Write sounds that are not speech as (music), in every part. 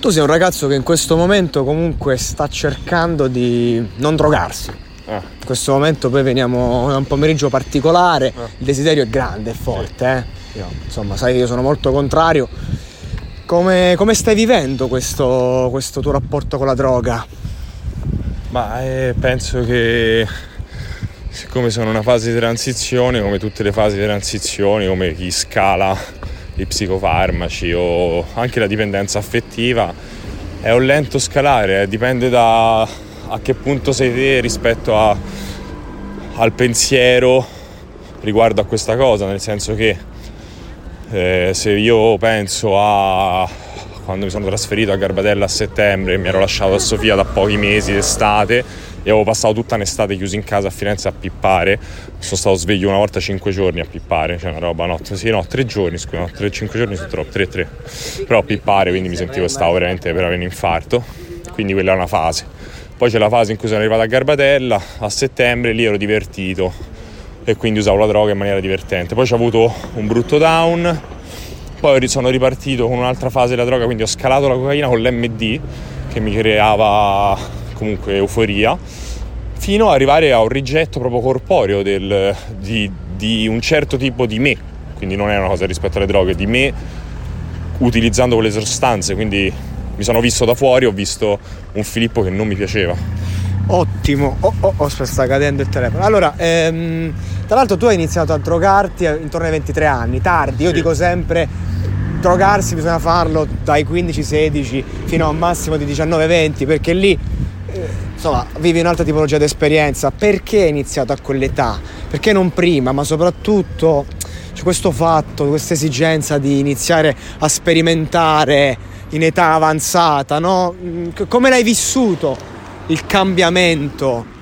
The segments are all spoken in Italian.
Tu sei un ragazzo che in questo momento comunque sta cercando di non drogarsi. In questo momento poi veniamo da un pomeriggio particolare, il desiderio è grande, è forte, eh. Insomma, sai che io sono molto contrario. Come, come stai vivendo questo, questo tuo rapporto con la droga? Ma eh, penso che siccome sono una fase di transizione, come tutte le fasi di transizione, come chi scala i psicofarmaci o anche la dipendenza affettiva, è un lento scalare, eh, dipende da a che punto sei te rispetto a- al pensiero riguardo a questa cosa, nel senso che eh, se io penso a quando mi sono trasferito a Garbatella a settembre, mi ero lasciato a Sofia da pochi mesi d'estate e avevo passato tutta un'estate chiuso in casa a Firenze a pippare. Sono stato sveglio una volta cinque giorni a pippare, cioè una roba notte. Sì, no, tre giorni, scusa, no, tre, cinque giorni sono troppo, tre, tre. Però a pippare, quindi mi sentivo che stavo veramente per avere un infarto. Quindi quella è una fase. Poi c'è la fase in cui sono arrivato a Garbatella a settembre, lì ero divertito e quindi usavo la droga in maniera divertente. Poi ho avuto un brutto down, poi sono ripartito con un'altra fase della droga, quindi ho scalato la cocaina con l'MD che mi creava comunque euforia, fino ad arrivare a un rigetto proprio corporeo del- di, di un certo tipo di me, quindi non è una cosa rispetto alle droghe, di me utilizzando quelle sostanze, quindi mi sono visto da fuori, ho visto un Filippo che non mi piaceva. Ottimo, oh, oh, oh, sta cadendo il telefono. Allora, ehm, tra l'altro tu hai iniziato a drogarti intorno ai 23 anni, tardi, io dico sempre drogarsi bisogna farlo dai 15-16 fino a un massimo di 19-20 perché lì insomma vivi un'altra tipologia di esperienza. Perché hai iniziato a quell'età? Perché non prima? Ma soprattutto c'è questo fatto, questa esigenza di iniziare a sperimentare in età avanzata, no? Mm, Come l'hai vissuto il cambiamento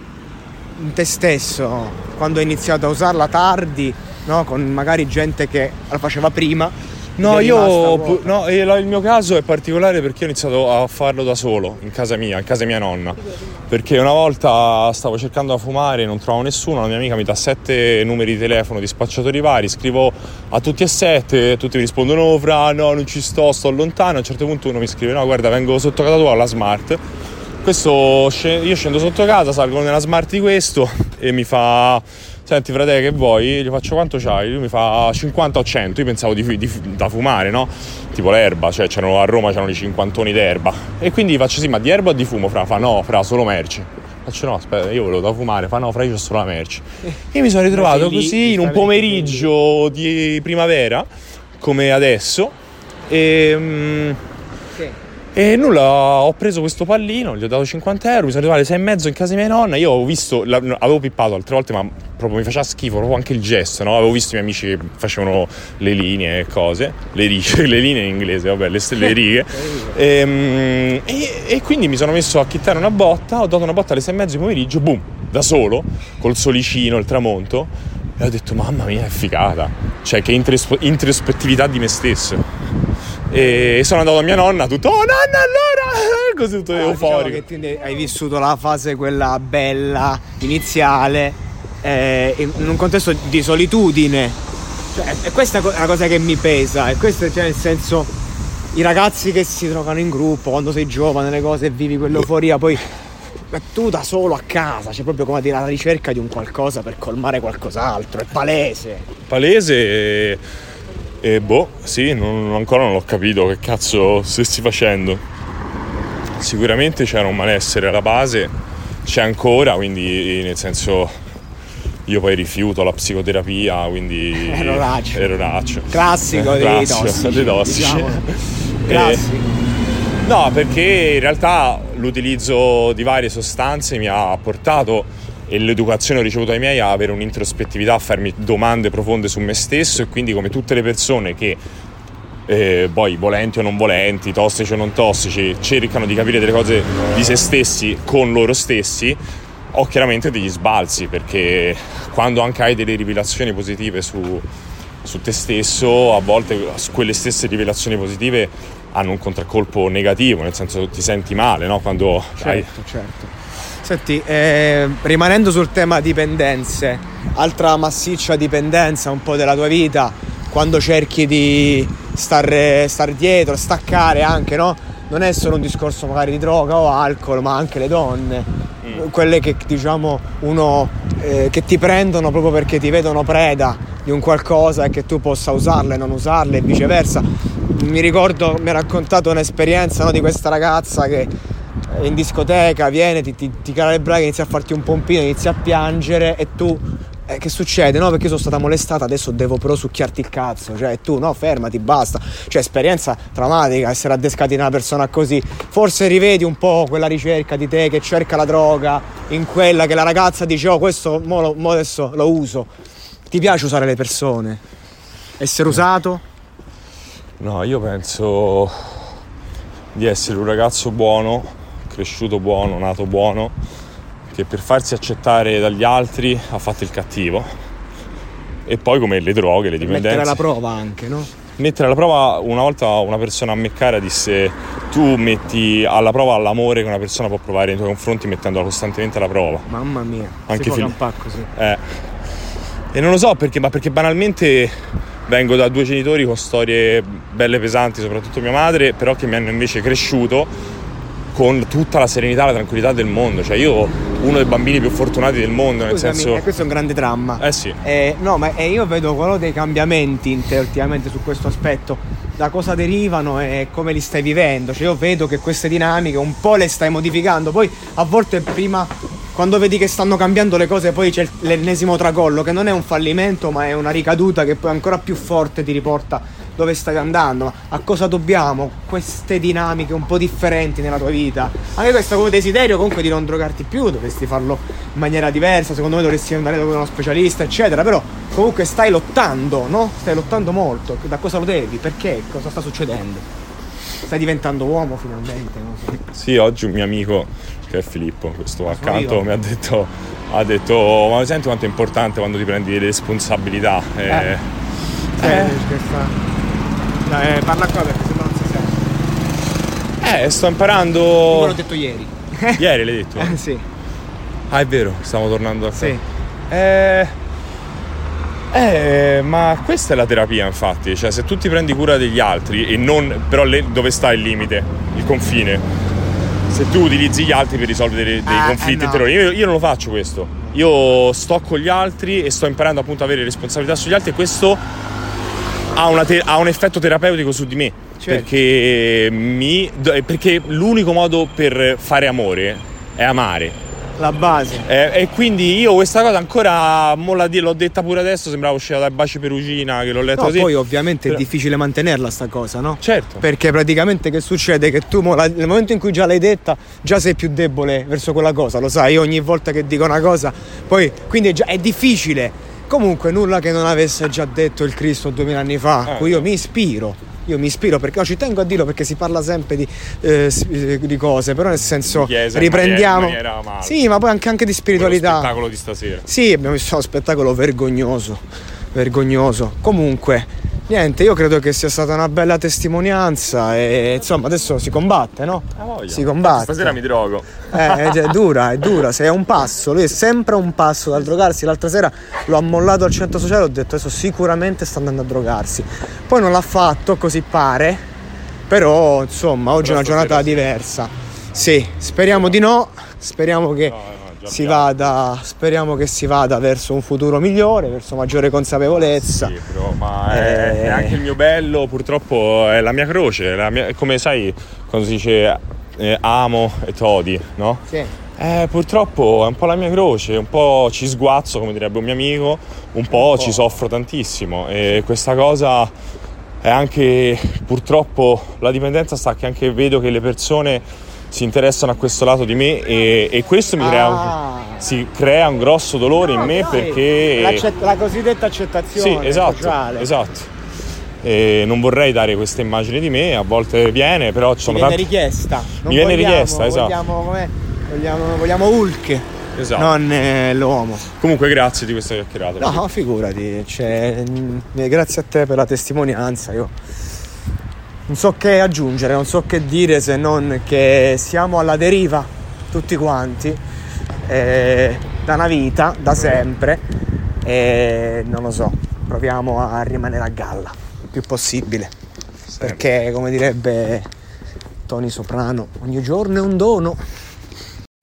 in te stesso quando hai iniziato a usarla tardi, no? Con magari gente che la faceva prima. No, io no, il mio caso è particolare perché ho iniziato a farlo da solo, in casa mia, in casa mia nonna. Perché una volta stavo cercando da fumare, non trovavo nessuno, la mia amica mi dà sette numeri di telefono di spacciatori vari, scrivo a tutti e sette, tutti mi rispondono "Oh, fra, no, non ci sto, sto lontano. A un certo punto uno mi scrive "No, guarda, vengo sotto casa tua alla Smart". Questo io scendo sotto casa, salgo nella Smart di questo e mi fa Senti frate che vuoi? Gli faccio quanto c'hai? Lui mi fa 50 o 100, io pensavo di, di- da fumare, no? Tipo l'erba, cioè c'erano a Roma c'erano i cinquantoni d'erba. E quindi gli faccio sì, ma di erba o di fumo? Fra, fa no, fra, solo merce. Faccio no, aspetta, io volevo da fumare, fa no, fra io c'ho solo la merce. Io mi sono ritrovato lì, così in un pomeriggio di primavera, come adesso, e... e nulla, ho preso questo pallino, gli ho dato 50 euro, mi sono arrivato alle 6 e mezzo in casa di mia nonna, io avevo visto, avevo pippato altre volte ma proprio mi faceva schifo, proprio anche il gesto, no? Avevo visto i miei amici che facevano le linee e cose, le, righe, (laughs) le linee in inglese, vabbè, le, le righe. (laughs) Ehm, E, e quindi mi sono messo a chittare una botta, ho dato una botta alle 6 e mezzo di pomeriggio, boom, da solo, col solicino, il tramonto, e ho detto mamma mia è figata, cioè che intros- introspettività di me stesso. E sono andato a mia nonna, tutto, oh nonna allora! (laughs) Così tutto Allora, diciamo euforico. che quindi hai vissuto la fase quella bella, iniziale, eh, in un contesto di solitudine. Cioè, e questa è una cosa che mi pesa, e questo cioè, nel senso, i ragazzi che si trovano in gruppo quando sei giovane, le cose vivi quell'euforia, poi ma tu da solo a casa, c'è proprio come dire alla ricerca di un qualcosa per colmare qualcos'altro, è palese. Palese e, boh, sì, non- ancora non ho capito che cazzo stessi facendo. Sicuramente c'era un malessere alla base, c'è ancora, quindi nel senso io poi rifiuto la psicoterapia, quindi (laughs) Eroraccio. eroraccio. Classico dei Classico, tossici, dei tossici. diciamo. (laughs) Eh, Classico. No, perché in realtà l'utilizzo di varie sostanze mi ha portato e l'educazione ricevuta dai miei a avere un'introspettività, a farmi domande profonde su me stesso e quindi come tutte le persone che eh, poi volenti o non volenti, tossici o non tossici, cercano di capire delle cose di se stessi con loro stessi, ho chiaramente degli sbalzi perché quando anche hai delle rivelazioni positive su, su te stesso, a volte quelle stesse rivelazioni positive hanno un contraccolpo negativo, nel senso ti senti male, no? Quando hai... Certo, certo. Senti, eh, rimanendo sul tema dipendenze, altra massiccia dipendenza un po' della tua vita, quando cerchi di stare, star dietro, staccare anche, no? Non è solo un discorso magari di droga o alcol, ma anche le donne, quelle che diciamo uno eh, che ti prendono proprio perché ti vedono preda di un qualcosa e che tu possa usarle, non usarle e viceversa. Mi ricordo, mi ha raccontato un'esperienza no, di questa ragazza che in discoteca viene, ti, ti, ti cala le braghe, inizia a farti un pompino, inizia a piangere e tu. eh, che succede? No, perché io sono stata molestata, adesso devo però succhiarti il cazzo. Cioè, tu no, fermati, basta. Cioè, esperienza traumatica, essere addescati in una persona così. Forse rivedi un po' quella ricerca di te che cerca la droga, in quella che la ragazza dice, oh, questo mo, lo- mo adesso lo uso. Ti piace usare le persone? Essere usato? No, io penso di essere un ragazzo buono, cresciuto buono, nato buono, che per farsi accettare dagli altri ha fatto il cattivo. E poi come le droghe, le dipendenze. Mettere alla prova anche, no? Mettere alla prova, una volta una persona a me cara disse tu metti alla prova l'amore che una persona può provare nei tuoi confronti mettendola costantemente alla prova. Mamma mia, Anche si può fil- campare così. Eh. E non lo so perché, ma perché banalmente vengo da due genitori con storie belle pesanti, soprattutto mia madre, però che mi hanno invece cresciuto con tutta la serenità e la tranquillità del mondo. Cioè io uno dei bambini più fortunati del mondo, nel Scusami, senso... eh, questo è un grande dramma. Eh sì. Eh, no, ma eh, io vedo quello dei cambiamenti in te ultimamente su questo aspetto. Da cosa derivano e come li stai vivendo? Cioè, io vedo che queste dinamiche un po' le stai modificando. Poi a volte prima, quando vedi che stanno cambiando le cose, poi c'è l'ennesimo tracollo, che non è un fallimento, ma è una ricaduta che poi ancora più forte ti riporta dove stai andando. A cosa dobbiamo queste dinamiche un po' differenti nella tua vita? Anche questo come desiderio comunque di non drogarti più, dovresti farlo in maniera diversa, secondo me dovresti andare da uno specialista, eccetera, però comunque stai lottando, no? Stai lottando molto, da cosa lo devi? Perché? Cosa sta succedendo? Stai diventando uomo finalmente, non so. Sì, oggi un mio amico, che è Filippo, questo accanto, io. mi ha detto, ha detto, ma senti quanto è importante quando ti prendi le responsabilità. Eh, Eh. Eh, scherza. Dai, eh, parla qua perché sennò non si sente. eh, sto Io imparando... l'ho detto ieri. (laughs) Ieri l'hai detto? Eh, sì, Ah, è vero, stiamo tornando a sì. Eh, eh, ma questa è la terapia, infatti. Cioè, se tu ti prendi cura degli altri e non. Però le- dove sta il limite, il confine? Se tu utilizzi gli altri per risolvere dei, dei Ah, conflitti eh no. interiori, io, io non lo faccio questo. Io sto con gli altri e sto imparando appunto ad avere responsabilità sugli altri e questo ha, te- ha un effetto terapeutico su di me. Certo. Perché, mi, perché l'unico modo per fare amore è amare. La base. Eh, e quindi io questa cosa ancora mo la di- l'ho detta pure adesso, sembrava uscita dai baci perugina che l'ho letto No, così. poi ovviamente Però- è difficile mantenerla sta cosa, no? Certo. Perché praticamente che succede? Che tu mo la- nel momento in cui già l'hai detta, già sei più debole verso quella cosa, lo sai, io ogni volta che dico una cosa, poi quindi è, già, è difficile. Comunque nulla che non avesse già detto il Cristo duemila anni fa, a Eh. cui io mi ispiro. Io mi ispiro perché ci tengo a dirlo perché si parla sempre di, eh, eh, di cose, però nel senso chiesa riprendiamo. maniera- maniera sì, ma poi anche, anche di spiritualità. spettacolo di stasera. Sì, abbiamo visto uno spettacolo vergognoso, vergognoso. Comunque, niente, io credo che sia stata una bella testimonianza e insomma adesso si combatte, no? Si combatte. Stasera mi drogo. Eh, è dura, è dura, se è un passo, lui è sempre un passo dal drogarsi. L'altra sera l'ho ammollato al centro sociale, ho detto adesso sicuramente sta andando a drogarsi. Poi non l'ha fatto, così pare, però insomma oggi è una giornata diversa. Sì, speriamo di no, speriamo che si vada, speriamo che si vada verso un futuro migliore, verso maggiore consapevolezza. Sì, però, ma è, è anche il mio bello, purtroppo è la mia croce, la mia- come sai quando si dice eh, amo e todi, no? Sì. Eh, purtroppo è un po' la mia croce, un po' ci sguazzo, come direbbe un mio amico, un po' ci soffro tantissimo e questa cosa è anche purtroppo la dipendenza sta che anche vedo che le persone si interessano a questo lato di me e, e questo mi crea, un, Ah. si crea un grosso dolore in me perché L'accett- la cosiddetta accettazione sì, esatto, sociale. esatto. E non vorrei dare questa immagine di me, a volte viene, però ci sono viene tanti richiesta. Non Mi viene vogliamo- richiesta, esatto. Vogliamo, com'è? vogliamo, vogliamo Hulk, Esatto. non eh, l'uomo. Comunque grazie di questa chiacchierata. No, figurati, cioè, grazie a te per la testimonianza. Io non so che aggiungere, non so che dire se non che siamo alla deriva tutti quanti eh, da una vita, da sempre e non lo so, proviamo a rimanere a galla il più possibile. Perché come direbbe Tony Soprano, ogni giorno è un dono.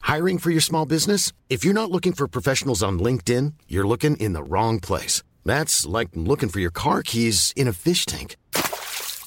Hiring for your small business? If you're not looking for professionals on LinkedIn, you're looking in the wrong place. That's like looking for your car keys in a fish tank.